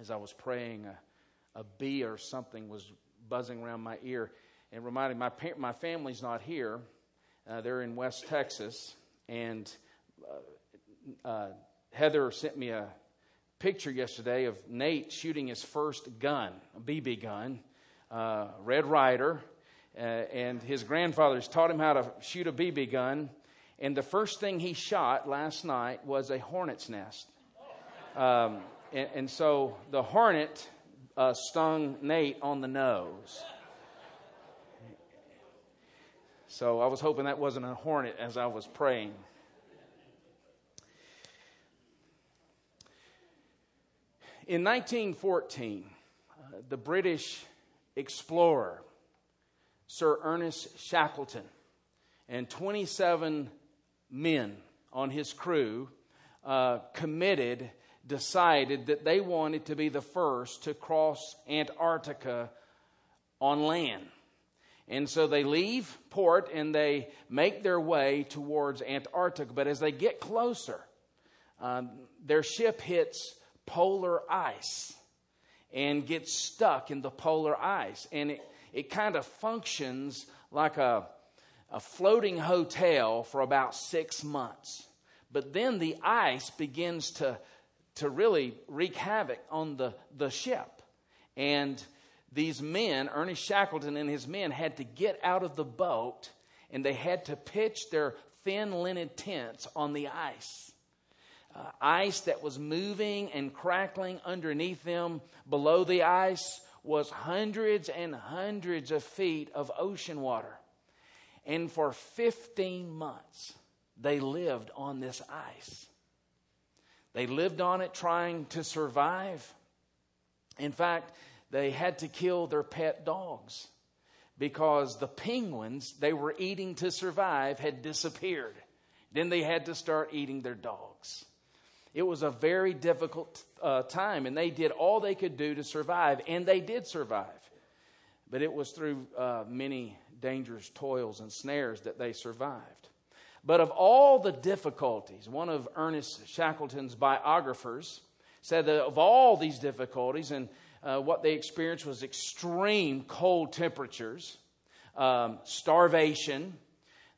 as I was praying, a, a bee or something was buzzing around my ear and reminding my my family's not here. Uh, they're in West Texas, and uh, uh, Heather sent me a picture yesterday of Nate shooting his first gun, a BB gun, uh, Red Ryder, uh, and his grandfather's taught him how to shoot a BB gun. And the first thing he shot last night was a hornet's nest. Um, and, and, so the hornet uh, stung Nate on the nose. So I was hoping that wasn't a hornet as I was praying. In 1914, uh, the British explorer, Sir Ernest Shackleton, and 27 men on his crew uh, committed, decided that they wanted to be the first to cross Antarctica on land. And so they leave port and they make their way towards Antarctica. But as they get closer, um, their ship hits polar ice and gets stuck in the polar ice. And it, it kind of functions like a, a floating hotel for about six months. But then the ice begins to, to really wreak havoc on the, the ship. And these men, Ernest Shackleton and his men, had to get out of the boat and they had to pitch their thin linen tents on the ice uh, ice that was moving and crackling underneath them. Below the ice was hundreds and hundreds of feet of ocean water. And for 15 months, they lived on this ice. They lived on it trying to survive. In fact, they had to kill their pet dogs because the penguins they were eating to survive had disappeared. Then they had to start eating their dogs. It was a very difficult uh, time, and they did all they could do to survive, and they did survive. But it was through uh, many dangerous toils and snares that they survived. But of all the difficulties, one of Ernest Shackleton's biographers said that of all these difficulties, and uh, what they experienced was extreme cold temperatures, um, starvation,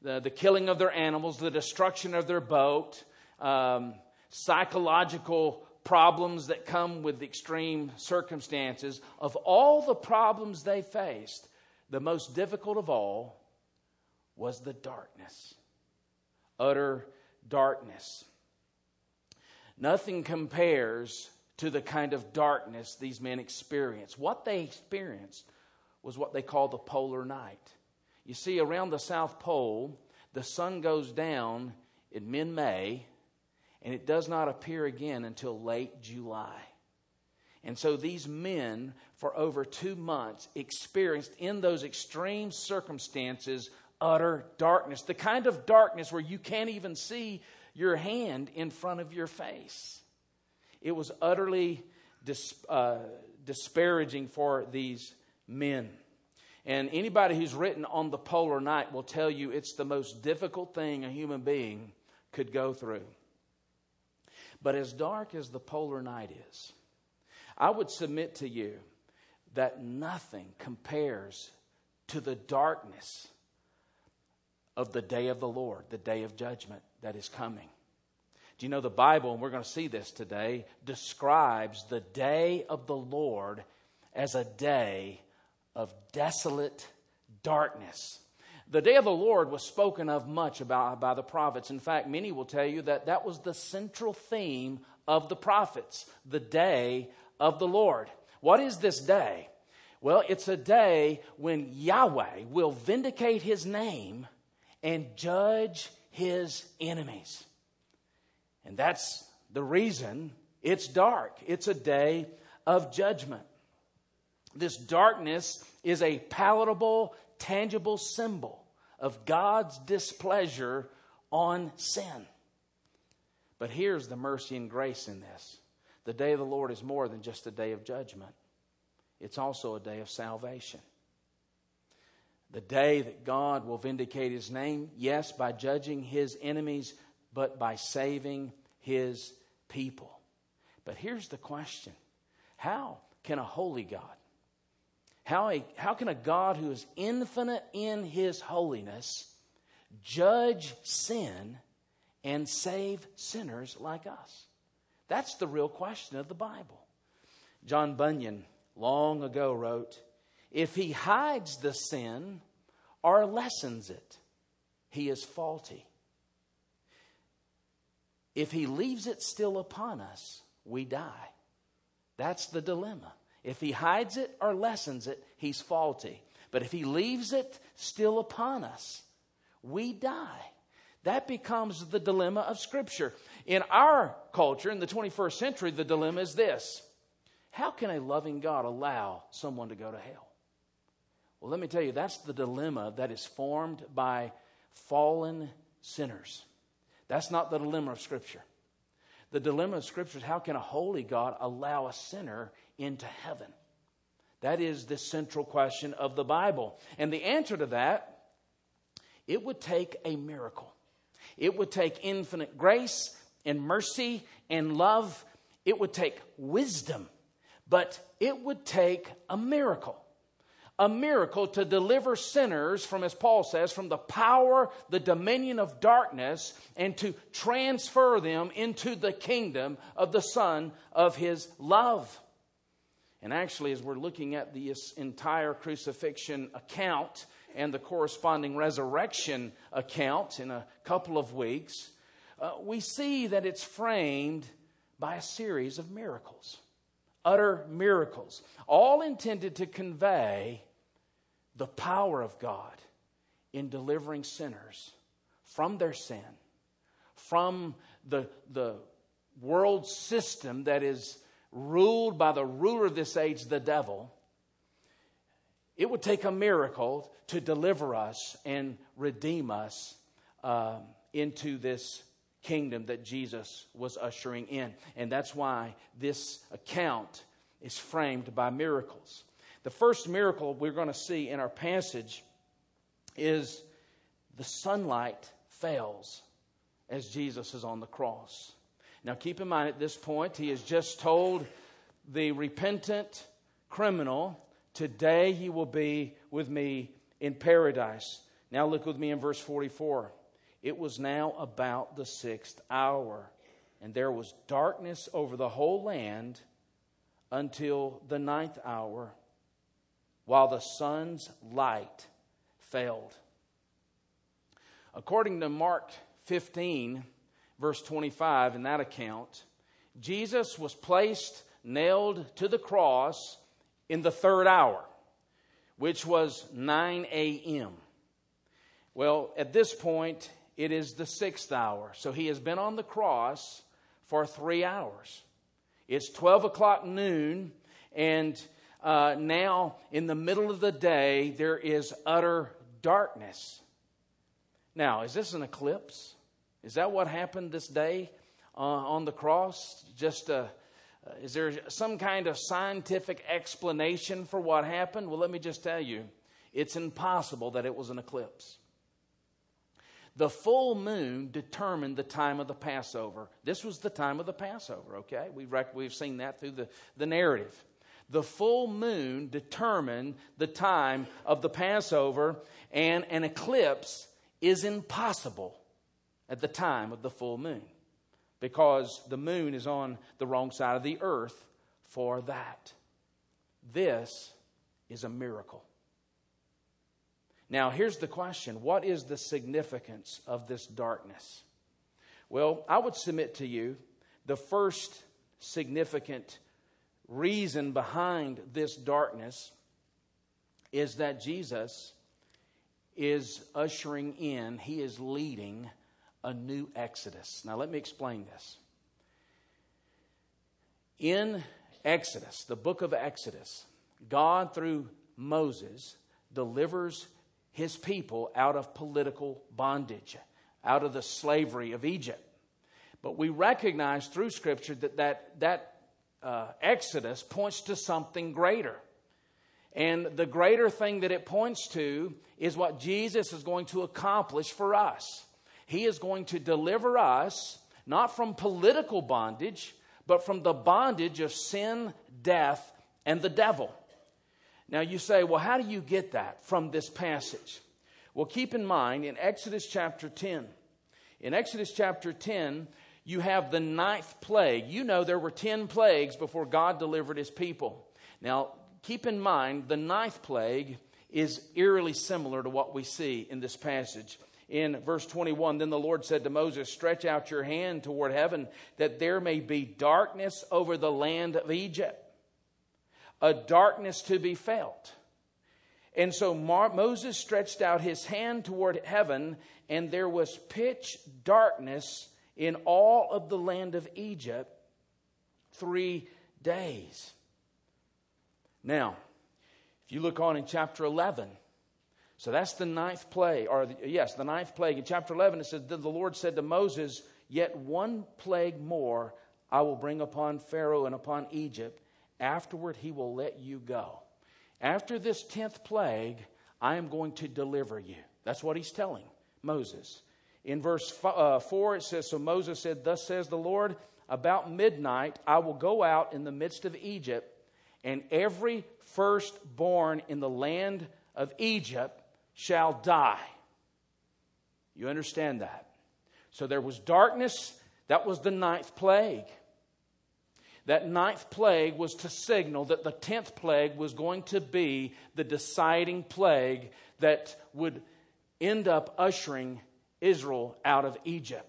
the, the killing of their animals, the destruction of their boat. Um, psychological problems that come with extreme circumstances, of all the problems they faced, the most difficult of all was the darkness. Utter darkness. Nothing compares to the kind of darkness these men experienced. What they experienced was what they call the polar night. You see, around the South Pole, the sun goes down in mid May and it does not appear again until late July. And so these men, for over two months, experienced in those extreme circumstances utter darkness. The kind of darkness where you can't even see your hand in front of your face. It was utterly dis, uh, disparaging for these men. And anybody who's written on the polar night will tell you it's the most difficult thing a human being could go through. But as dark as the polar night is, I would submit to you that nothing compares to the darkness of the day of the Lord, the day of judgment that is coming. Do you know the Bible, and we're going to see this today, describes the day of the Lord as a day of desolate darkness. The day of the Lord was spoken of much about by the prophets. In fact, many will tell you that that was the central theme of the prophets, the day of the Lord. What is this day? Well, it's a day when Yahweh will vindicate his name and judge his enemies. And that's the reason it's dark. It's a day of judgment. This darkness is a palatable, tangible symbol of God's displeasure on sin. But here's the mercy and grace in this the day of the Lord is more than just a day of judgment, it's also a day of salvation. The day that God will vindicate his name, yes, by judging his enemies, but by saving his people. But here's the question How can a holy God, how, a, how can a God who is infinite in his holiness judge sin and save sinners like us? That's the real question of the Bible. John Bunyan long ago wrote If he hides the sin or lessens it, he is faulty. If he leaves it still upon us, we die. That's the dilemma. If he hides it or lessens it, he's faulty. But if he leaves it still upon us, we die. That becomes the dilemma of Scripture. In our culture, in the 21st century, the dilemma is this How can a loving God allow someone to go to hell? Well, let me tell you, that's the dilemma that is formed by fallen sinners. That's not the dilemma of Scripture. The dilemma of Scripture is how can a holy God allow a sinner into heaven? That is the central question of the Bible. And the answer to that, it would take a miracle. It would take infinite grace and mercy and love. It would take wisdom, but it would take a miracle a miracle to deliver sinners from, as Paul says, from the power, the dominion of darkness, and to transfer them into the kingdom of the Son of His love. And actually, as we're looking at this entire crucifixion account and the corresponding resurrection account in a couple of weeks, uh, we see that it's framed by a series of miracles utter miracles, all intended to convey the power of God in delivering sinners from their sin, from the, the world system that is ruled by the ruler of this age, the devil. It would take a miracle to deliver us and redeem us uh, into this kingdom that Jesus was ushering in. And that's why this account is framed by miracles. The first miracle we're going to see in our passage is the sunlight fails as Jesus is on the cross. Now, keep in mind at this point, he has just told the repentant criminal, Today he will be with me in paradise. Now, look with me in verse 44. It was now about the sixth hour, and there was darkness over the whole land until the ninth hour, while the sun's light failed. According to Mark 15, verse 25, in that account, Jesus was placed, nailed to the cross in the third hour, which was 9 a.m. Well, at this point, it is the sixth hour. So he has been on the cross for three hours. It's 12 o'clock noon, and uh, now in the middle of the day, there is utter darkness. Now, is this an eclipse? Is that what happened this day uh, on the cross? Just a, uh, is there some kind of scientific explanation for what happened? Well, let me just tell you it's impossible that it was an eclipse. The full moon determined the time of the Passover. This was the time of the Passover, okay? We've, rec- we've seen that through the, the narrative. The full moon determined the time of the Passover, and an eclipse is impossible at the time of the full moon because the moon is on the wrong side of the earth for that. This is a miracle. Now, here's the question What is the significance of this darkness? Well, I would submit to you the first significant reason behind this darkness is that Jesus is ushering in, he is leading a new exodus. Now, let me explain this. In Exodus, the book of Exodus, God, through Moses, delivers his people out of political bondage, out of the slavery of Egypt. But we recognize through Scripture that that, that uh, Exodus points to something greater. And the greater thing that it points to is what Jesus is going to accomplish for us. He is going to deliver us not from political bondage, but from the bondage of sin, death, and the devil. Now you say, well, how do you get that from this passage? Well, keep in mind in Exodus chapter 10, in Exodus chapter 10, you have the ninth plague. You know there were 10 plagues before God delivered his people. Now, keep in mind the ninth plague is eerily similar to what we see in this passage. In verse 21, then the Lord said to Moses, Stretch out your hand toward heaven, that there may be darkness over the land of Egypt, a darkness to be felt. And so Mar- Moses stretched out his hand toward heaven, and there was pitch darkness in all of the land of Egypt three days. Now, if you look on in chapter 11, so that's the ninth plague, or the, yes, the ninth plague. In chapter 11, it says, The Lord said to Moses, Yet one plague more I will bring upon Pharaoh and upon Egypt. Afterward, he will let you go. After this tenth plague, I am going to deliver you. That's what he's telling Moses. In verse uh, 4, it says So Moses said, Thus says the Lord, about midnight I will go out in the midst of Egypt, and every firstborn in the land of Egypt shall die. You understand that? So there was darkness. That was the ninth plague. That ninth plague was to signal that the tenth plague was going to be the deciding plague that would end up ushering Israel out of Egypt.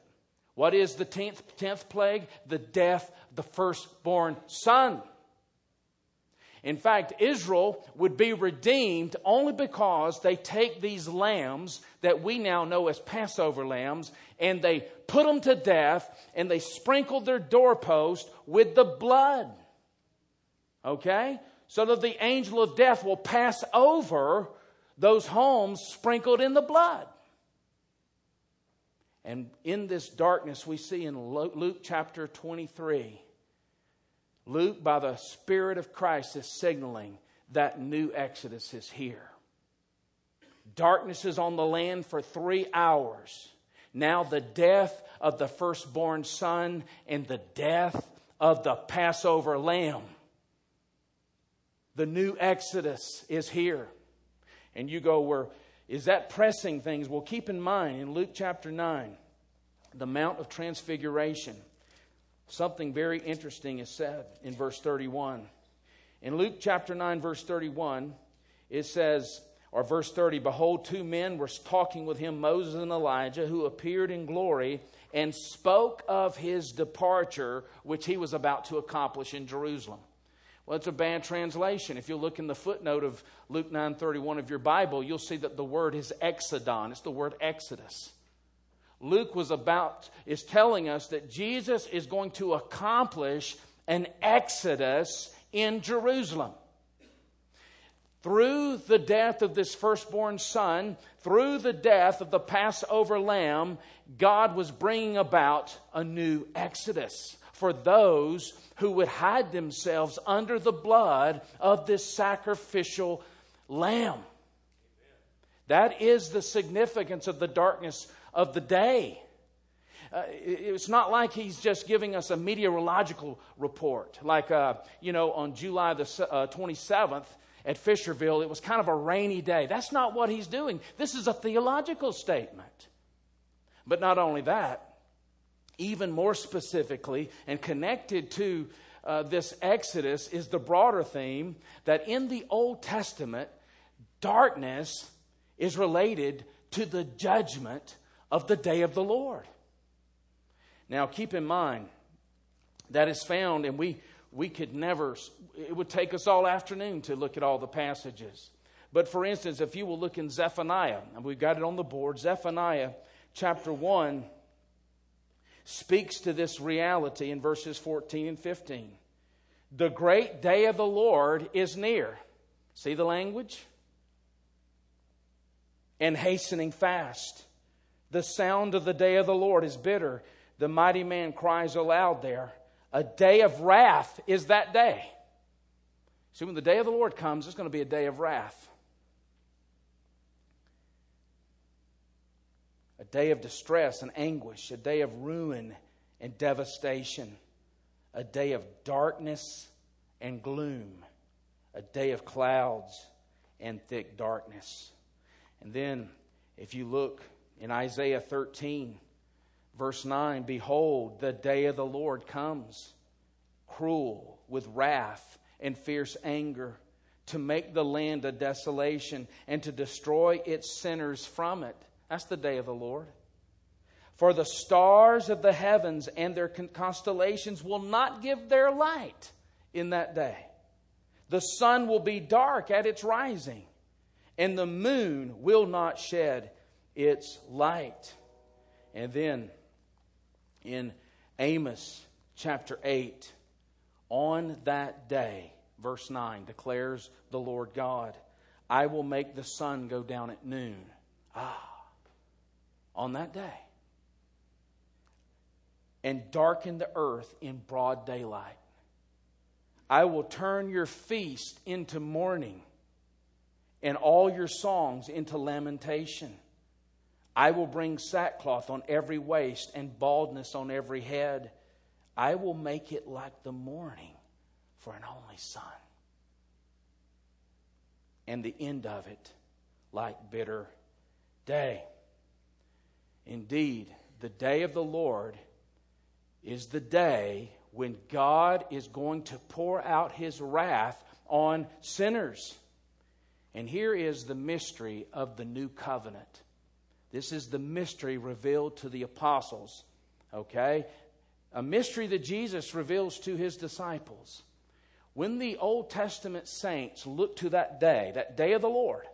What is the tenth, tenth plague? The death of the firstborn son. In fact, Israel would be redeemed only because they take these lambs that we now know as Passover lambs and they put them to death and they sprinkled their doorpost with the blood. Okay? So that the angel of death will pass over those homes sprinkled in the blood. And in this darkness, we see in Luke chapter 23 Luke, by the Spirit of Christ, is signaling that new Exodus is here. Darkness is on the land for three hours. Now, the death of the firstborn son and the death of the Passover lamb. The new Exodus is here. And you go, where is that pressing things? Well, keep in mind in Luke chapter 9, the Mount of Transfiguration something very interesting is said in verse 31. In Luke chapter 9, verse 31, it says, or verse 30, Behold, two men were talking with him, Moses and Elijah, who appeared in glory and spoke of his departure, which he was about to accomplish in Jerusalem. Well, it's a bad translation. If you look in the footnote of Luke 9:31 of your Bible, you'll see that the word is exodon. It's the word exodus. Luke was about is telling us that Jesus is going to accomplish an exodus in Jerusalem. Through the death of this firstborn son, through the death of the Passover lamb, God was bringing about a new exodus for those who would hide themselves under the blood of this sacrificial lamb. That is the significance of the darkness of the day. Uh, it's not like he's just giving us a meteorological report. Like, uh, you know, on July the uh, 27th at Fisherville, it was kind of a rainy day. That's not what he's doing. This is a theological statement. But not only that, even more specifically and connected to uh, this Exodus is the broader theme that in the Old Testament, darkness is related to the judgment of the day of the Lord. Now, keep in mind, that is found, and we, we could never, it would take us all afternoon to look at all the passages. But for instance, if you will look in Zephaniah, and we've got it on the board, Zephaniah chapter 1 speaks to this reality in verses 14 and 15. The great day of the Lord is near. See the language? And hastening fast. The sound of the day of the Lord is bitter. The mighty man cries aloud there. A day of wrath is that day. See, when the day of the Lord comes, it's going to be a day of wrath. A day of distress and anguish, a day of ruin and devastation, a day of darkness and gloom, a day of clouds and thick darkness. And then, if you look in Isaiah 13, verse 9, behold, the day of the Lord comes, cruel with wrath and fierce anger, to make the land a desolation and to destroy its sinners from it. That's the day of the Lord. For the stars of the heavens and their constellations will not give their light in that day. The sun will be dark at its rising, and the moon will not shed its light. And then in Amos chapter 8, on that day, verse 9 declares the Lord God, I will make the sun go down at noon. Ah, on that day and darken the earth in broad daylight. I will turn your feast into mourning and all your songs into lamentation. I will bring sackcloth on every waist and baldness on every head. I will make it like the morning for an only son. And the end of it like bitter day. Indeed, the day of the Lord is the day when God is going to pour out his wrath on sinners. And here is the mystery of the new covenant. This is the mystery revealed to the apostles. Okay? A mystery that Jesus reveals to his disciples. When the Old Testament saints looked to that day, that day of the Lord,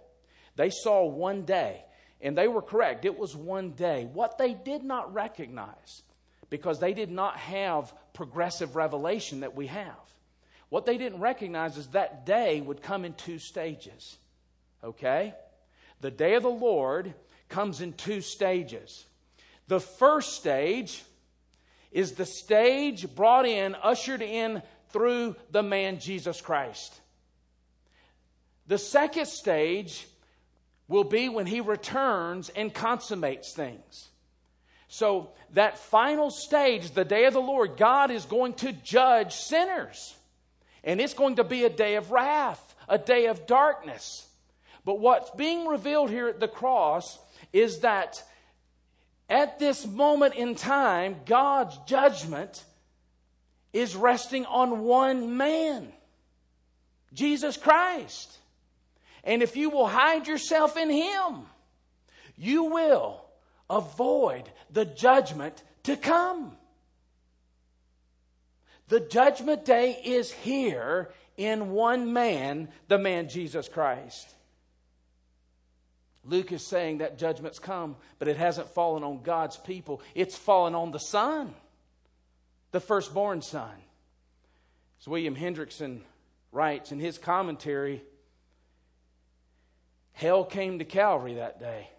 they saw one day, and they were correct. It was one day. What they did not recognize because they did not have progressive revelation that we have. What they didn't recognize is that day would come in two stages. Okay? The day of the Lord comes in two stages. The first stage is the stage brought in, ushered in through the man Jesus Christ. The second stage will be when he returns and consummates things. So, that final stage, the day of the Lord, God is going to judge sinners. And it's going to be a day of wrath, a day of darkness. But what's being revealed here at the cross is that at this moment in time, God's judgment is resting on one man Jesus Christ. And if you will hide yourself in Him, you will avoid the judgment to come. The judgment day is here in one man, the man Jesus Christ. Luke is saying that judgment's come, but it hasn't fallen on God's people. It's fallen on the Son, the firstborn Son. As William Hendriksen writes in his commentary, hell came to Calvary that day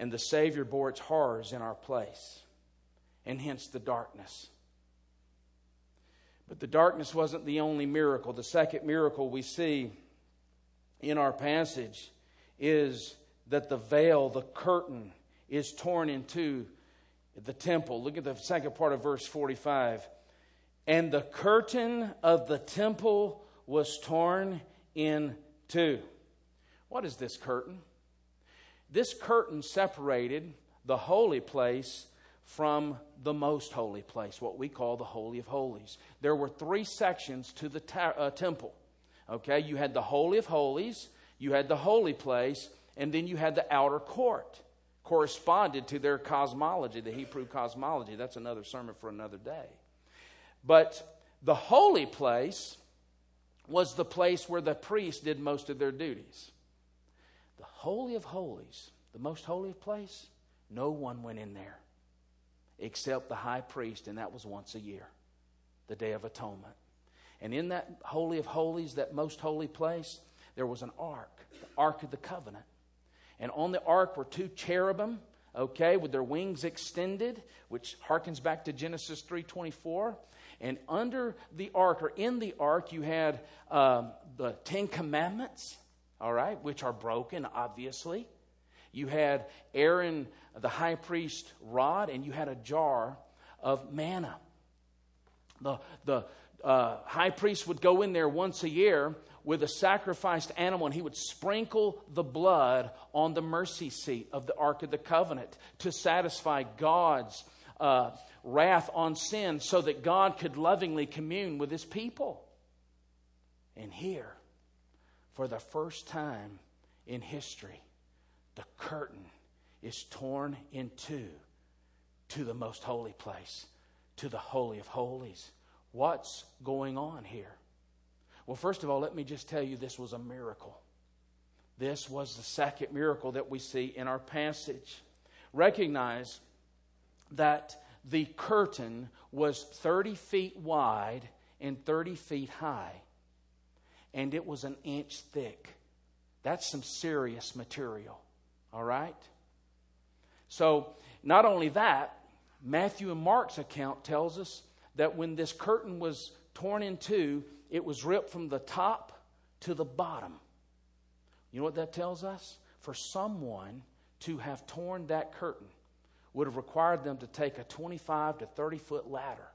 and the Savior bore its horrors in our place, and hence the darkness. But the darkness wasn't the only miracle. The second miracle we see in our passage is that the veil, the curtain, is torn in two the temple. Look at the second part of verse 45. And the curtain of the temple was torn in two. What is this curtain? This curtain separated the holy place from the most holy place, what we call the Holy of Holies. There were three sections to the ta- uh, temple. Okay, you had the Holy of Holies, you had the holy place, and then you had the outer court. Corresponded to their cosmology, the Hebrew cosmology. That's another sermon for another day. But the holy place was the place where the priests did most of their duties. The Holy of Holies, the most holy place, no one went in there except the high priest, and that was once a year, the Day of Atonement. And in that Holy of Holies, that most holy place, there was an ark, the Ark of the Covenant. And on the ark were two cherubim, okay, with their wings extended, which harkens back to Genesis 3.24. And under the ark, or in the ark, you had um, the Ten Commandments, all right, which are broken, obviously. You had Aaron, the high priest, rod, and you had a jar of manna. The, the uh, high priest would go in there once a year with a sacrificed animal and he would sprinkle the blood on the mercy seat of the Ark of the Covenant to satisfy God's uh, wrath on sin so that God could lovingly commune with his people. And here, for the first time in history, the curtain is torn in two to the most holy place, to the Holy of Holies. What's going on here? Well, first of all, let me just tell you this was a miracle. This was the second miracle that we see in our passage. Recognize that the curtain was 30 feet wide and 30 feet high, and it was an inch thick. That's some serious material, all right? So, not only that, Matthew and Mark's account tells us that when this curtain was torn in two, it was ripped from the top to the bottom. You know what that tells us? For someone to have torn that curtain would have required them to take a 25 to 30 foot ladder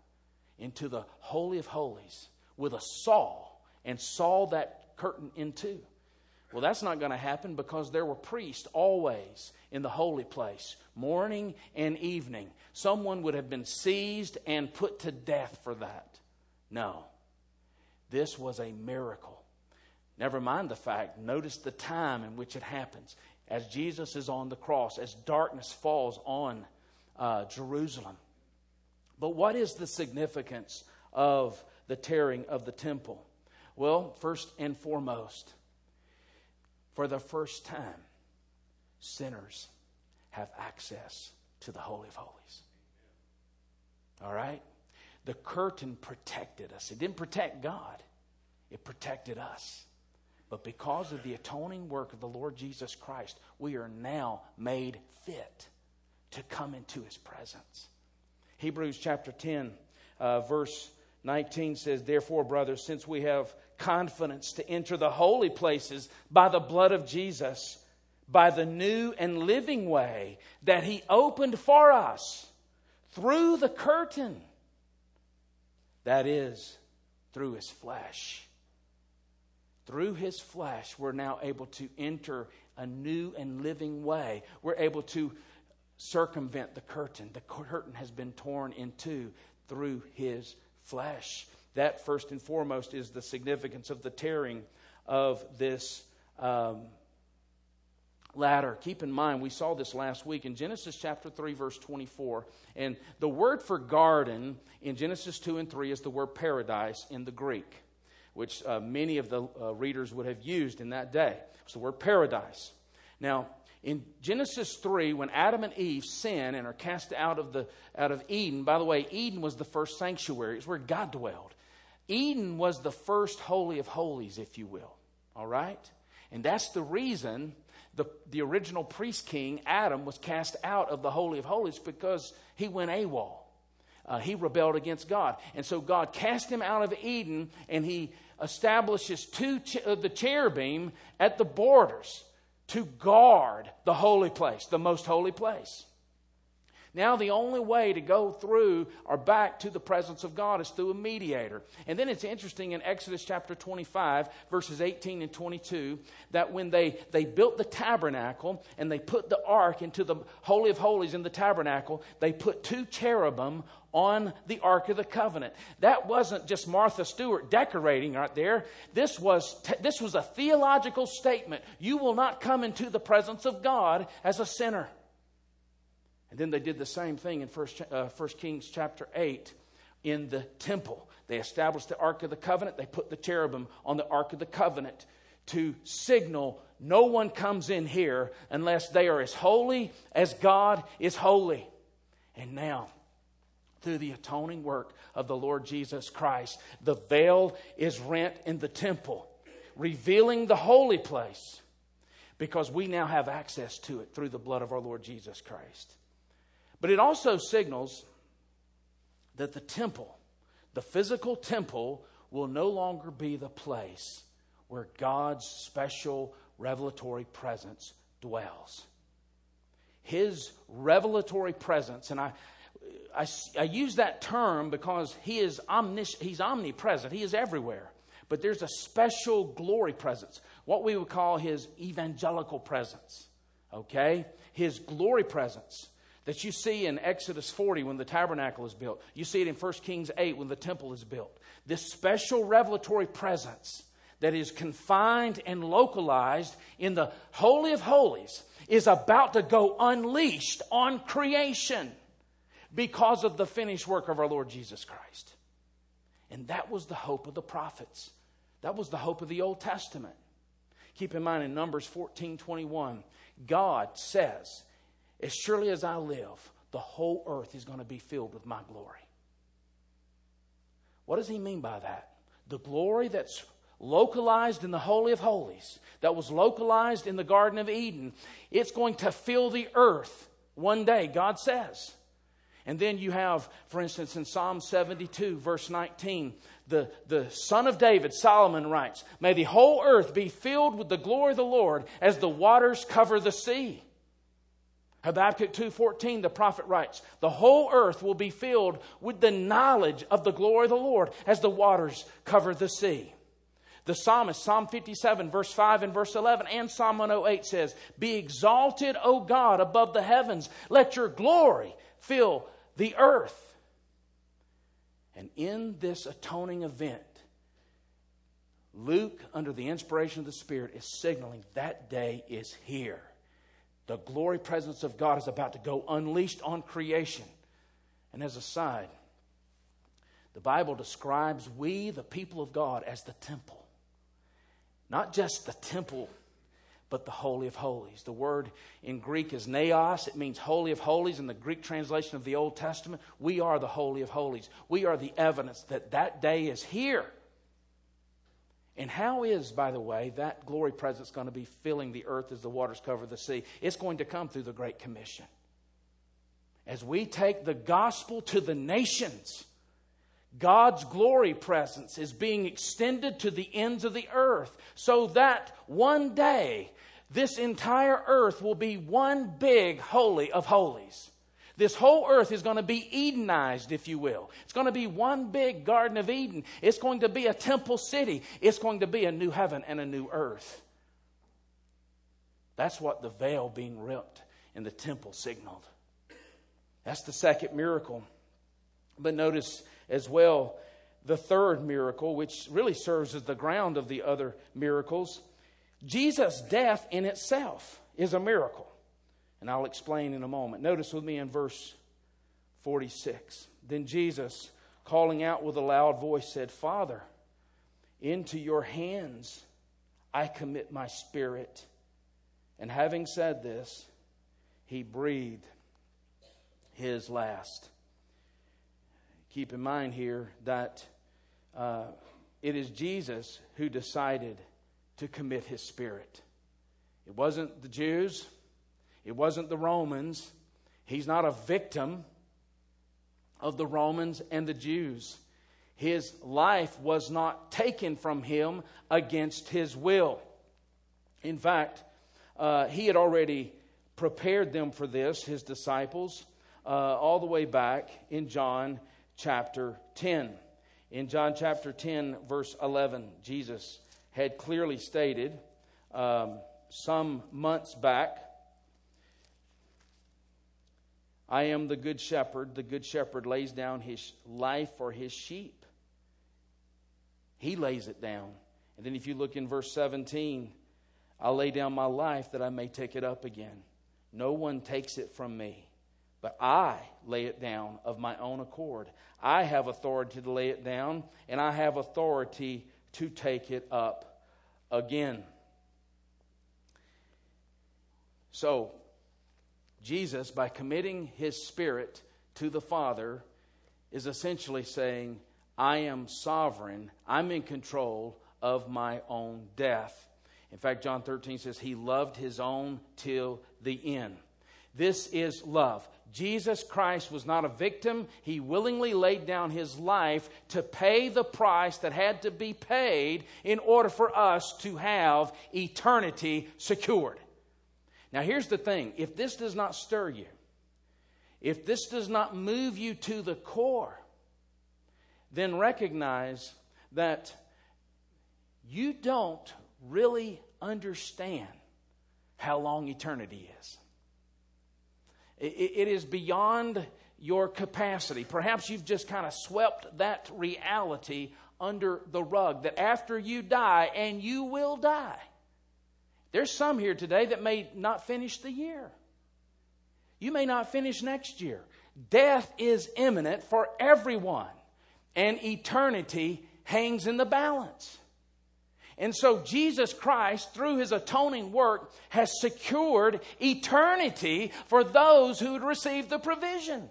into the Holy of Holies with a saw and saw that curtain in two. Well, that's not going to happen because there were priests always in the holy place, morning and evening. Someone would have been seized and put to death for that. No. This was a miracle. Never mind the fact, notice the time in which it happens. As Jesus is on the cross, as darkness falls on uh, Jerusalem. But what is the significance of the tearing of the temple? Well, first and foremost, for the first time, sinners have access to the Holy of Holies. All right? The curtain protected us. It didn't protect God, it protected us. But because of the atoning work of the Lord Jesus Christ, we are now made fit to come into his presence. Hebrews chapter 10, uh, verse 19 says, Therefore, brothers, since we have confidence to enter the holy places by the blood of Jesus, by the new and living way that he opened for us through the curtain, that is, through his flesh. Through his flesh, we're now able to enter a new and living way. We're able to circumvent the curtain. The curtain has been torn in two through his flesh. That, first and foremost, is the significance of the tearing of this um, ladder. Keep in mind, we saw this last week in Genesis chapter 3, verse 24. And the word for garden in Genesis 2 and 3 is the word paradise in the Greek, which uh, many of the uh, readers would have used in that day. It's the word paradise. Now, in Genesis 3, when Adam and Eve sin and are cast out of, the, out of Eden, by the way, Eden was the first sanctuary, it's where God dwelled. Eden was the first holy of holies, if you will. All right? And that's the reason the, the original priest king, Adam, was cast out of the Holy of Holies because he went AWOL. Uh, he rebelled against God. And so God cast him out of Eden and he establishes two ch- uh, the cherubim at the borders to guard the holy place, the most holy place. Now, the only way to go through or back to the presence of God is through a mediator. And then it's interesting in Exodus chapter 25, verses 18 and 22, that when they, they built the tabernacle and they put the ark into the Holy of Holies in the tabernacle, they put two cherubim on the Ark of the Covenant. That wasn't just Martha Stewart decorating right there. This was, this was a theological statement. You will not come into the presence of God as a sinner. And then they did the same thing in 1 uh, First Kings chapter 8 in the temple. They established the Ark of the Covenant. They put the cherubim on the Ark of the Covenant to signal no one comes in here unless they are as holy as God is holy. And now, through the atoning work of the Lord Jesus Christ. The veil is rent in the temple, revealing the holy place because we now have access to it through the blood of our Lord Jesus Christ. But it also signals that the temple, the physical temple, will no longer be the place where God's special revelatory presence dwells. His revelatory presence, and I, I, I use that term because he is omnis, he's omnipresent, he is everywhere. But there's a special glory presence, what we would call his evangelical presence, okay? His glory presence that you see in Exodus 40 when the tabernacle is built. You see it in 1 Kings 8 when the temple is built. This special revelatory presence that is confined and localized in the Holy of Holies is about to go unleashed on creation because of the finished work of our Lord Jesus Christ. And that was the hope of the prophets. That was the hope of the Old Testament. Keep in mind in Numbers 14 21, God says, As surely as I live, the whole earth is going to be filled with my glory. What does he mean by that? The glory that's localized in the Holy of Holies, that was localized in the Garden of Eden, it's going to fill the earth one day, God says. And then you have, for instance, in Psalm 72, verse 19, the, the son of David, Solomon writes, May the whole earth be filled with the glory of the Lord as the waters cover the sea. Habakkuk 2:14 the prophet writes, "The whole earth will be filled with the knowledge of the glory of the Lord as the waters cover the sea." The psalmist, Psalm 57, verse 5 and verse 11, and Psalm 108 says, Be exalted, O God, above the heavens. Let your glory fill the earth. And in this atoning event, Luke, under the inspiration of the Spirit, is signaling that day is here. The glory presence of God is about to go unleashed on creation. And as a side, the Bible describes we, the people of God, as the temple. Not just the temple, but the Holy of Holies. The word in Greek is naos. It means Holy of Holies. In the Greek translation of the Old Testament, we are the Holy of Holies. We are the evidence that that day is here. And how is, by the way, that glory presence going to be filling the earth as the waters cover the sea? It's going to come through the Great Commission. As we take the gospel to the nations, God's glory presence is being extended to the ends of the earth so that one day this entire earth will be one big holy of holies. This whole earth is going to be Edenized, if you will. It's going to be one big Garden of Eden. It's going to be a temple city. It's going to be a new heaven and a new earth. That's what the veil being ripped in the temple signaled. That's the second miracle. But notice as well the third miracle, which really serves as the ground of the other miracles. Jesus' death in itself is a miracle. And I'll explain in a moment. Notice with me in verse 46. Then Jesus, calling out with a loud voice, said, Father, into your hands I commit my spirit. And having said this, he breathed his last. Keep in mind here that uh, it is Jesus who decided to commit his spirit. It wasn't the Jews, it wasn't the Romans. He's not a victim of the Romans and the Jews. His life was not taken from him against his will. In fact, uh, he had already prepared them for this, his disciples, uh, all the way back in John chapter 10. In John chapter 10, verse 11, Jesus had clearly stated um, some months back I am the good shepherd. The good shepherd lays down his life for his sheep. He lays it down. And then if you look in verse 17, I'll lay down my life that I may take it up again. No one takes it from me, but I lay it down of my own accord. I have authority to lay it down, and I have authority to take it up again. So, Jesus, by committing his spirit to the Father, is essentially saying, I am sovereign, I'm in control of my own death. In fact, John 13 says, He loved his own till the end. This is love. Jesus Christ was not a victim. He willingly laid down his life to pay the price that had to be paid in order for us to have eternity secured. Now, here's the thing if this does not stir you, if this does not move you to the core, then recognize that you don't really understand how long eternity is. It is beyond your capacity. Perhaps you've just kind of swept that reality under the rug that after you die, and you will die, there's some here today that may not finish the year. You may not finish next year. Death is imminent for everyone, and eternity hangs in the balance. And so Jesus Christ, through his atoning work, has secured eternity for those who would receive the provision.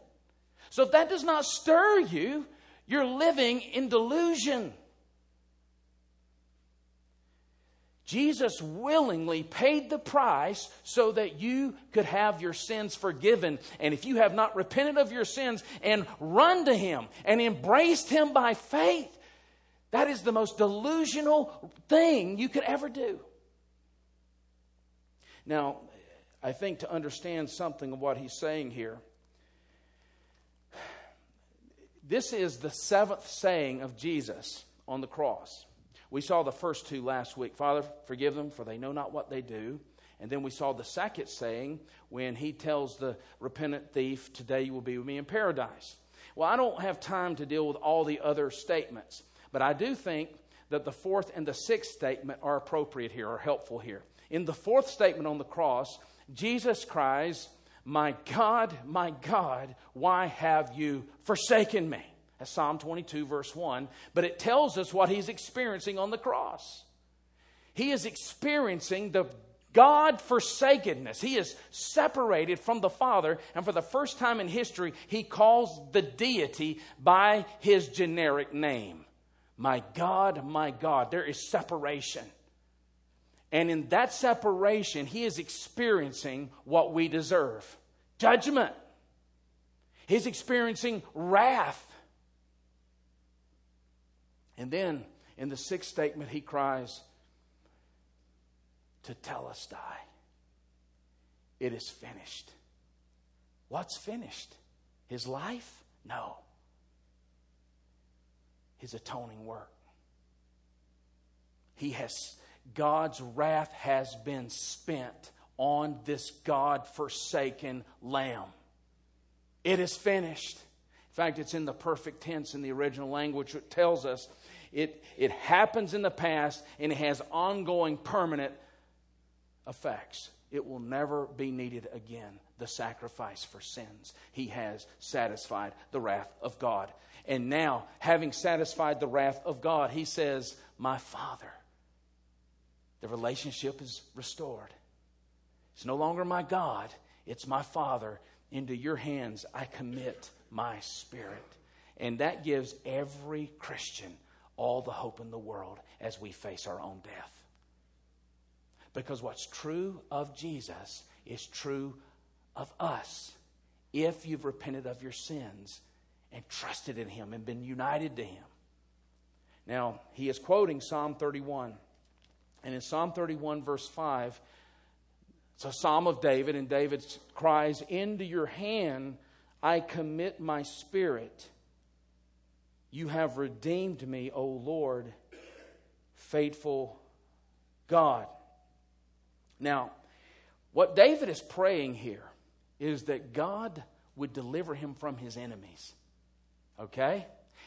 So if that does not stir you, you're living in delusion. Jesus willingly paid the price so that you could have your sins forgiven. And if you have not repented of your sins and run to Him and embraced Him by faith, that is the most delusional thing you could ever do. Now, I think to understand something of what he's saying here, this is the seventh saying of Jesus on the cross. We saw the first two last week Father, forgive them, for they know not what they do. And then we saw the second saying when he tells the repentant thief, Today you will be with me in paradise. Well, I don't have time to deal with all the other statements. But I do think that the fourth and the sixth statement are appropriate here, are helpful here. In the fourth statement on the cross, Jesus cries, My God, my God, why have you forsaken me? That's Psalm 22, verse 1. But it tells us what he's experiencing on the cross. He is experiencing the God forsakenness. He is separated from the Father, and for the first time in history, he calls the deity by his generic name. My God, my God, there is separation. And in that separation, he is experiencing what we deserve judgment. He's experiencing wrath. And then in the sixth statement, he cries, Tetelestai. It is finished. What's finished? His life? No his atoning work. He has, God's wrath has been spent on this God forsaken lamb. It is finished. In fact, it's in the perfect tense in the original language, which tells us it, it happens in the past and it has ongoing permanent effects. It will never be needed again, the sacrifice for sins. He has satisfied the wrath of God. And now, having satisfied the wrath of God, he says, My Father. The relationship is restored. It's no longer my God, it's my Father. Into your hands I commit my spirit. And that gives every Christian all the hope in the world as we face our own death. Because what's true of Jesus is true of us if you've repented of your sins and trusted in Him and been united to Him. Now, he is quoting Psalm 31. And in Psalm 31, verse 5, it's a psalm of David, and David cries, Into your hand I commit my spirit. You have redeemed me, O Lord, faithful God. Now, what David is praying here is that God would deliver him from his enemies. Okay?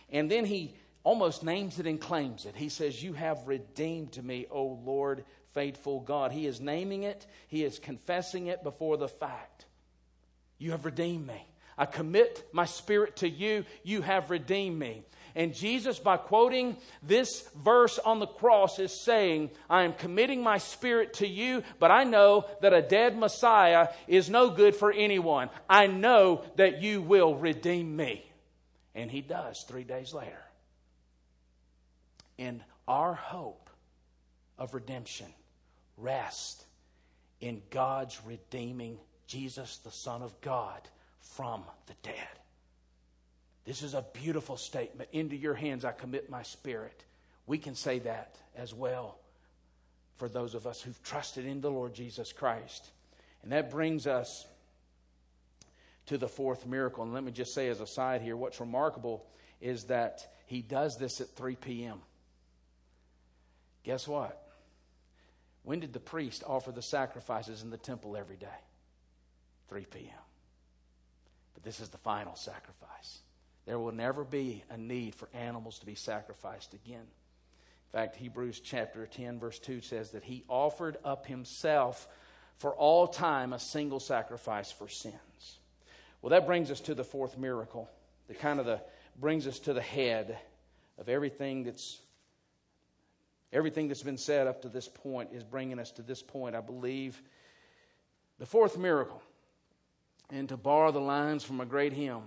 And then he almost names it and claims it. He says, You have redeemed me, O Lord, faithful God. He is naming it, he is confessing it before the fact. You have redeemed me. I commit my spirit to you. You have redeemed me. And Jesus, by quoting this verse on the cross, is saying, I am committing my spirit to you, but I know that a dead Messiah is no good for anyone. I know that you will redeem me. And he does three days later. And our hope of redemption rests in God's redeeming Jesus, the Son of God, from the dead. This is a beautiful statement. Into your hands I commit my spirit. We can say that as well for those of us who've trusted in the Lord Jesus Christ. And that brings us to the fourth miracle. And let me just say, as a side here, what's remarkable is that he does this at 3 p.m. Guess what? When did the priest offer the sacrifices in the temple every day? 3 p.m. But this is the final sacrifice. There will never be a need for animals to be sacrificed again. In fact, Hebrews chapter 10, verse 2 says that he offered up himself for all time a single sacrifice for sins. Well, that brings us to the fourth miracle. that kind of the brings us to the head of everything that's everything that's been said up to this point is bringing us to this point. I believe the fourth miracle. And to borrow the lines from a great hymn,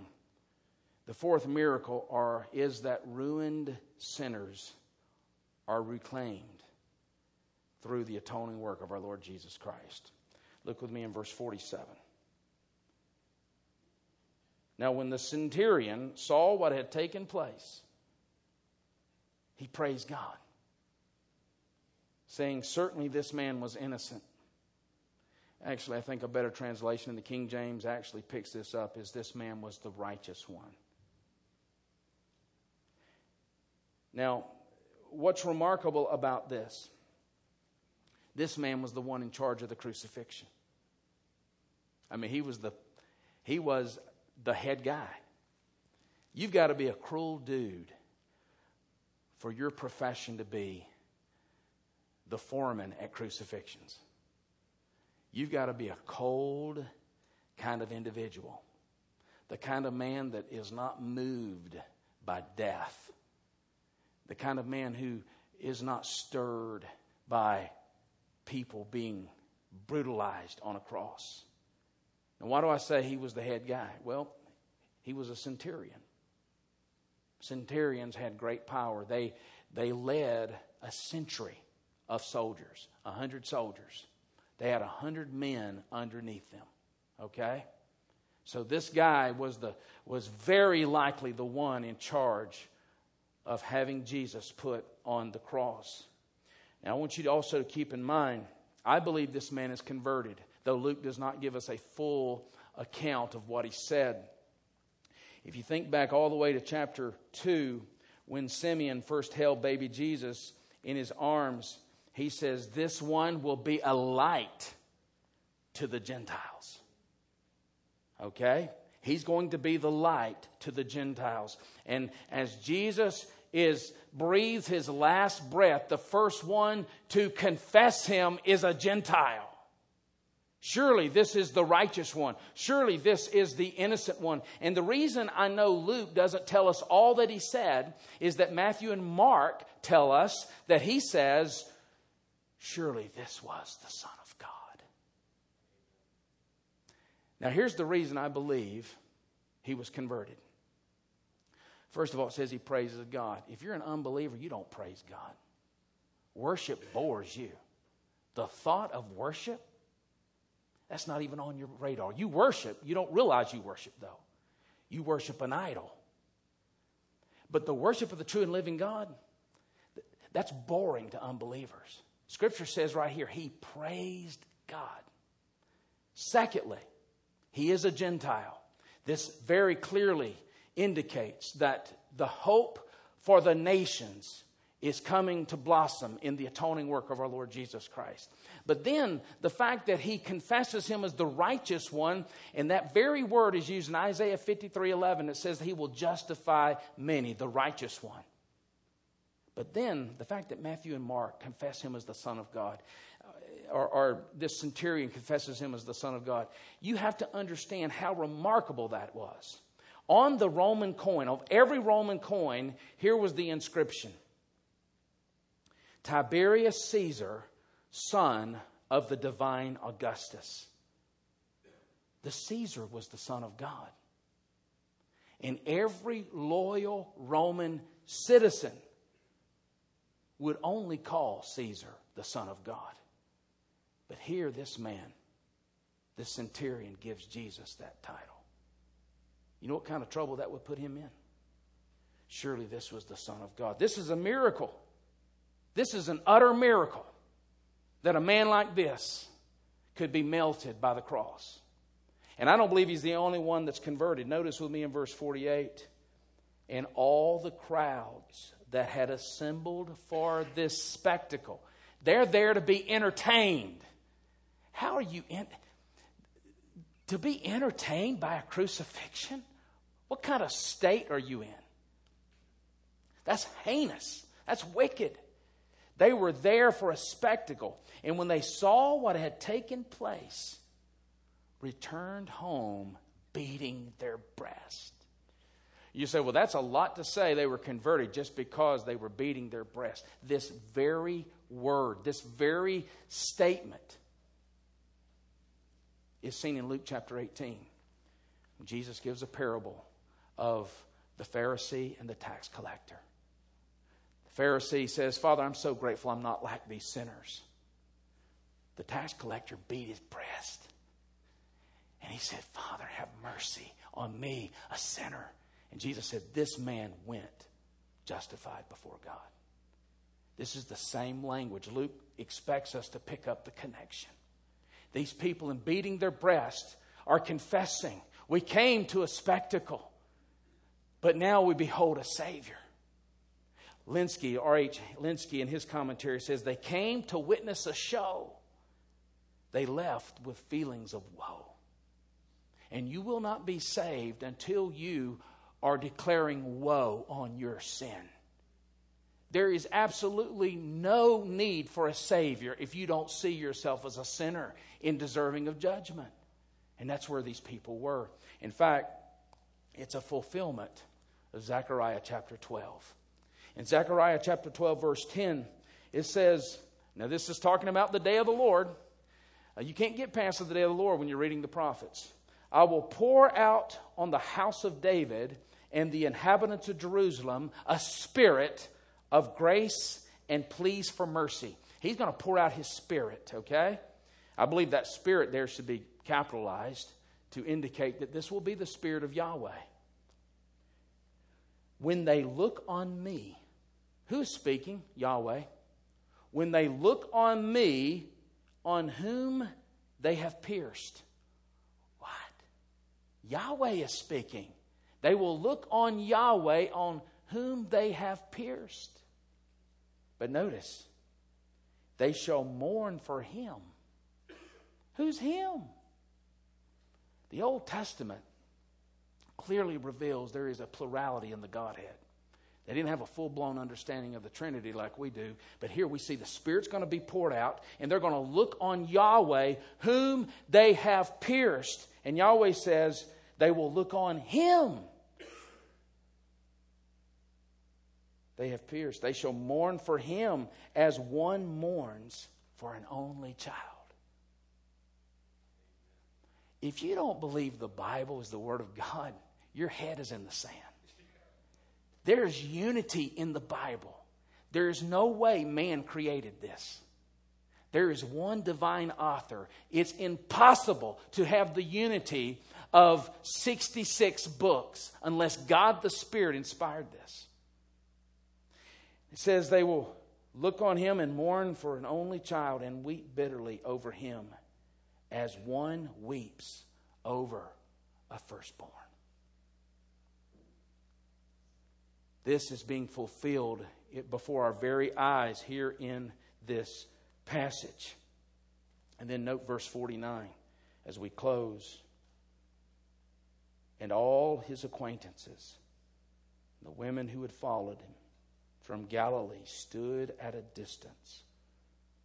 the fourth miracle are, is that ruined sinners are reclaimed through the atoning work of our Lord Jesus Christ. Look with me in verse 47. Now, when the centurion saw what had taken place, he praised God, saying, Certainly this man was innocent. Actually, I think a better translation in the King James actually picks this up is this man was the righteous one. Now, what's remarkable about this? This man was the one in charge of the crucifixion. I mean, he was the he was the head guy. You've got to be a cruel dude for your profession to be the foreman at crucifixions. You've got to be a cold kind of individual, the kind of man that is not moved by death, the kind of man who is not stirred by people being brutalized on a cross. And why do I say he was the head guy? Well, he was a centurion. Centurions had great power. They, they led a century of soldiers, a hundred soldiers. They had a hundred men underneath them. Okay? So this guy was the was very likely the one in charge of having Jesus put on the cross. Now I want you to also keep in mind, I believe this man is converted though Luke does not give us a full account of what he said. If you think back all the way to chapter 2, when Simeon first held baby Jesus in his arms, he says, This one will be a light to the Gentiles. Okay? He's going to be the light to the Gentiles. And as Jesus is breathes his last breath, the first one to confess him is a Gentile. Surely this is the righteous one. Surely this is the innocent one. And the reason I know Luke doesn't tell us all that he said is that Matthew and Mark tell us that he says, Surely this was the Son of God. Now, here's the reason I believe he was converted. First of all, it says he praises God. If you're an unbeliever, you don't praise God. Worship bores you. The thought of worship that's not even on your radar. You worship, you don't realize you worship, though. You worship an idol. But the worship of the true and living God, that's boring to unbelievers. Scripture says right here, he praised God. Secondly, he is a Gentile. This very clearly indicates that the hope for the nations is coming to blossom in the atoning work of our Lord Jesus Christ. But then the fact that he confesses him as the righteous one, and that very word is used in Isaiah 53 11. It says he will justify many, the righteous one. But then the fact that Matthew and Mark confess him as the Son of God, uh, or, or, this centurion confesses him as the Son of God, you have to understand how remarkable that was. On the Roman coin, of every Roman coin, here was the inscription Tiberius Caesar son of the divine Augustus. The Caesar was the Son of God. And every loyal Roman citizen would only call Caesar the Son of God. But here, this man, this centurion, gives Jesus that title. You know what kind of trouble that would put him in? Surely this was the Son of God. This is a miracle. This is an utter miracle that a man like this could be melted by the cross. And I don't believe he's the only one that's converted. Notice with me in verse 48 and all the crowds that had assembled for this spectacle. They're there to be entertained. How are you in, to be entertained by a crucifixion? What kind of state are you in? That's heinous. That's wicked. They were there for a spectacle. And when they saw what had taken place, returned home beating their breast. You say, well, that's a lot to say they were converted just because they were beating their breast. This very word, this very statement is seen in Luke chapter 18. Jesus gives a parable of the Pharisee and the tax collector. The Pharisee says, Father, I'm so grateful I'm not like these sinners. The tax collector beat his breast. And he said, Father, have mercy on me, a sinner. And Jesus said, This man went justified before God. This is the same language. Luke expects us to pick up the connection. These people, in beating their breast, are confessing, We came to a spectacle, but now we behold a Savior. Lenski, R.H. Lenski, in his commentary says, They came to witness a show. They left with feelings of woe. And you will not be saved until you are declaring woe on your sin. There is absolutely no need for a Savior if you don't see yourself as a sinner in deserving of judgment. And that's where these people were. In fact, it's a fulfillment of Zechariah chapter 12. In Zechariah chapter 12, verse 10, it says, Now this is talking about the day of the Lord. Uh, you can't get past the day of the Lord when you're reading the prophets. I will pour out on the house of David and the inhabitants of Jerusalem a spirit of grace and pleas for mercy. He's going to pour out his spirit, okay? I believe that spirit there should be capitalized to indicate that this will be the spirit of Yahweh. When they look on me, who's speaking? Yahweh. When they look on me, on whom they have pierced. What? Yahweh is speaking. They will look on Yahweh on whom they have pierced. But notice, they shall mourn for him. Who's him? The Old Testament clearly reveals there is a plurality in the Godhead. They didn't have a full blown understanding of the Trinity like we do, but here we see the Spirit's going to be poured out, and they're going to look on Yahweh, whom they have pierced. And Yahweh says, they will look on Him they have pierced. They shall mourn for him as one mourns for an only child. If you don't believe the Bible is the Word of God, your head is in the sand. There's unity in the Bible. There is no way man created this. There is one divine author. It's impossible to have the unity of 66 books unless God the Spirit inspired this. It says they will look on him and mourn for an only child and weep bitterly over him as one weeps over a firstborn. This is being fulfilled before our very eyes here in this passage. And then note verse 49 as we close. And all his acquaintances, the women who had followed him, from Galilee stood at a distance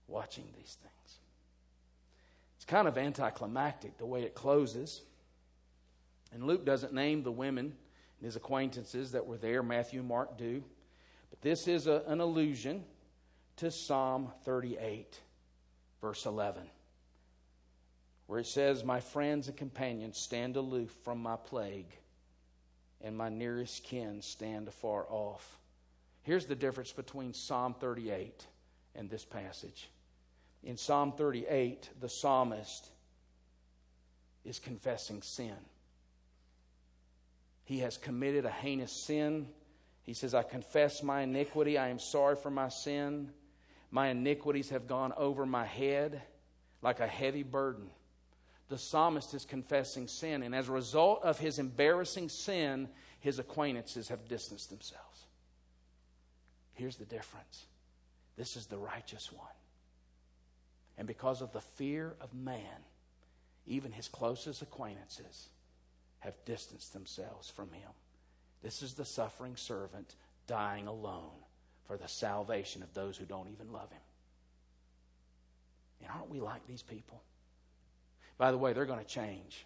watching these things. It's kind of anticlimactic the way it closes. And Luke doesn't name the women his acquaintances that were there, Matthew Mark do. But this is a, an allusion to Psalm 38, verse 11, where it says, My friends and companions stand aloof from my plague, and my nearest kin stand afar off. Here's the difference between Psalm 38 and this passage. In Psalm 38, the psalmist is confessing sin. He has committed a heinous sin. He says, I confess my iniquity. I am sorry for my sin. My iniquities have gone over my head like a heavy burden. The psalmist is confessing sin, and as a result of his embarrassing sin, his acquaintances have distanced themselves. Here's the difference this is the righteous one. And because of the fear of man, even his closest acquaintances have distanced themselves from him. This is the suffering servant dying alone for the salvation of those who don't even love him. And aren't we like these people? By the way, they're going to change.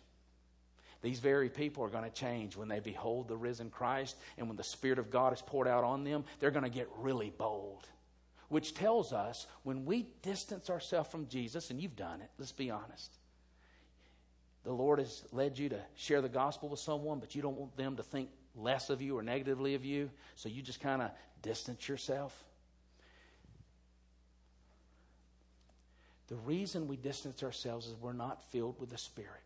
These very people are going to change when they behold the risen Christ and when the Spirit of God is poured out on them. They're going to get really bold, which tells us when we distance ourselves from Jesus, and you've done it, let's be honest. The Lord has led you to share the gospel with someone, but you don't want them to think less of you or negatively of you, so you just kind of distance yourself. The reason we distance ourselves is we're not filled with the Spirit.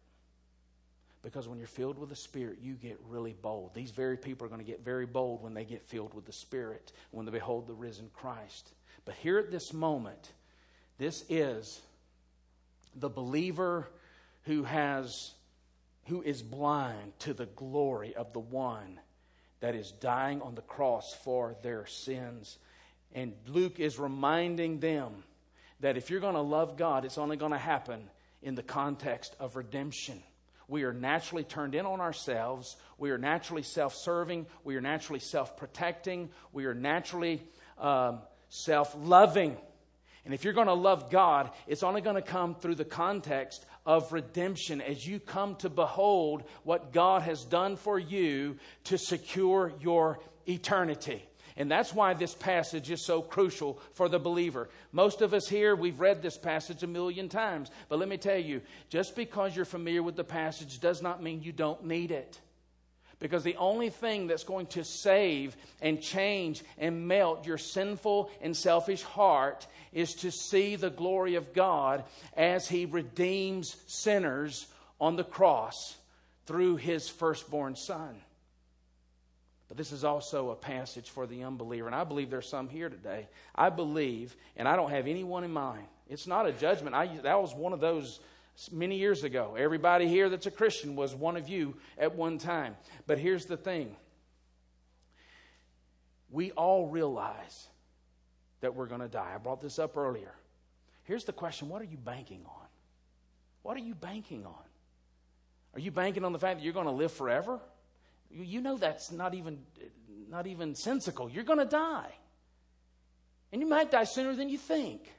Because when you're filled with the Spirit, you get really bold. These very people are going to get very bold when they get filled with the Spirit, when they behold the risen Christ. But here at this moment, this is the believer who has who is blind to the glory of the one that is dying on the cross for their sins. And Luke is reminding them that if you're going to love God, it's only going to happen in the context of redemption. We are naturally turned in on ourselves. We are naturally self serving. We are naturally self protecting. We are naturally um, self loving. And if you're going to love God, it's only going to come through the context of redemption as you come to behold what God has done for you to secure your eternity. And that's why this passage is so crucial for the believer. Most of us here, we've read this passage a million times. But let me tell you, just because you're familiar with the passage does not mean you don't need it. Because the only thing that's going to save and change and melt your sinful and selfish heart is to see the glory of God as He redeems sinners on the cross through His firstborn Son. But this is also a passage for the unbeliever. And I believe there's some here today. I believe, and I don't have anyone in mind. It's not a judgment. I, that was one of those many years ago. Everybody here that's a Christian was one of you at one time. But here's the thing we all realize that we're going to die. I brought this up earlier. Here's the question what are you banking on? What are you banking on? Are you banking on the fact that you're going to live forever? You know that's not even, not even sensical. You're going to die. And you might die sooner than you think.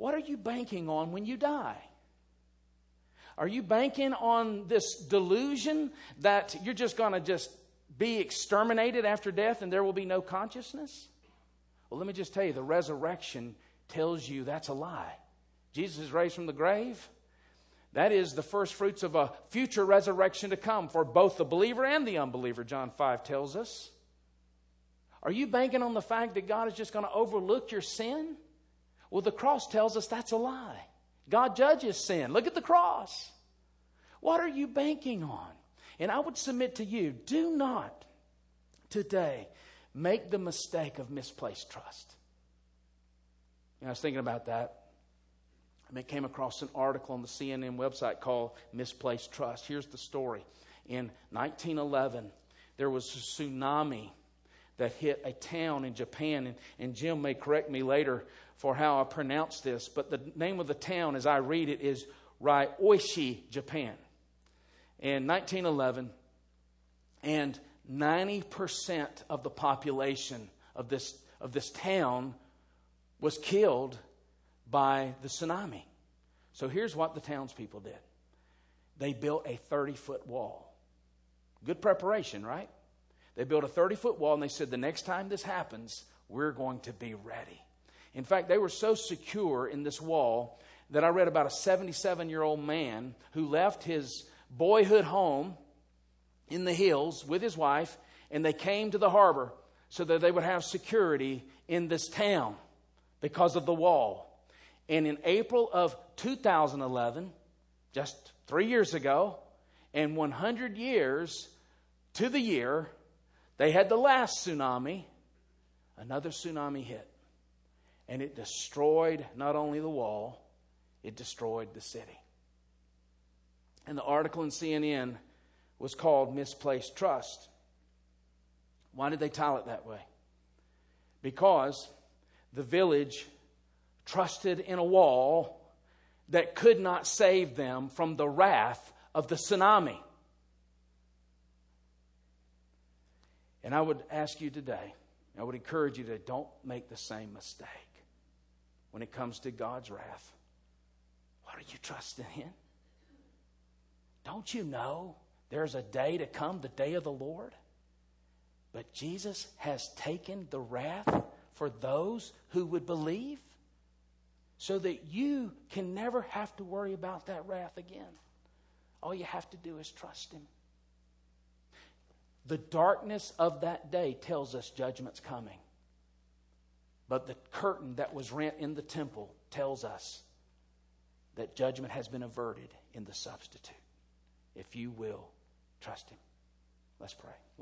What are you banking on when you die? Are you banking on this delusion that you're just going to just be exterminated after death and there will be no consciousness? Well, let me just tell you the resurrection tells you that's a lie. Jesus is raised from the grave. That is the first fruits of a future resurrection to come for both the believer and the unbeliever, John 5 tells us. Are you banking on the fact that God is just going to overlook your sin? Well, the cross tells us that's a lie. God judges sin. Look at the cross. What are you banking on? And I would submit to you do not today make the mistake of misplaced trust. You know, I was thinking about that. I came across an article on the CNN website called Misplaced Trust. Here's the story. In 1911, there was a tsunami that hit a town in Japan, and, and Jim may correct me later for how I pronounce this, but the name of the town, as I read it, is Ryoishi, Japan. In 1911, and 90% of the population of this, of this town was killed by the tsunami. So here's what the townspeople did they built a 30 foot wall. Good preparation, right? They built a 30 foot wall and they said, the next time this happens, we're going to be ready. In fact, they were so secure in this wall that I read about a 77 year old man who left his boyhood home in the hills with his wife and they came to the harbor so that they would have security in this town because of the wall. And in April of 2011, just three years ago, and 100 years to the year, they had the last tsunami. Another tsunami hit. And it destroyed not only the wall, it destroyed the city. And the article in CNN was called Misplaced Trust. Why did they title it that way? Because the village trusted in a wall that could not save them from the wrath of the tsunami. And I would ask you today, I would encourage you to don't make the same mistake when it comes to God's wrath. What are you trusting in? Don't you know there's a day to come, the day of the Lord? But Jesus has taken the wrath for those who would believe so that you can never have to worry about that wrath again. All you have to do is trust Him. The darkness of that day tells us judgment's coming. But the curtain that was rent in the temple tells us that judgment has been averted in the substitute. If you will trust Him. Let's pray.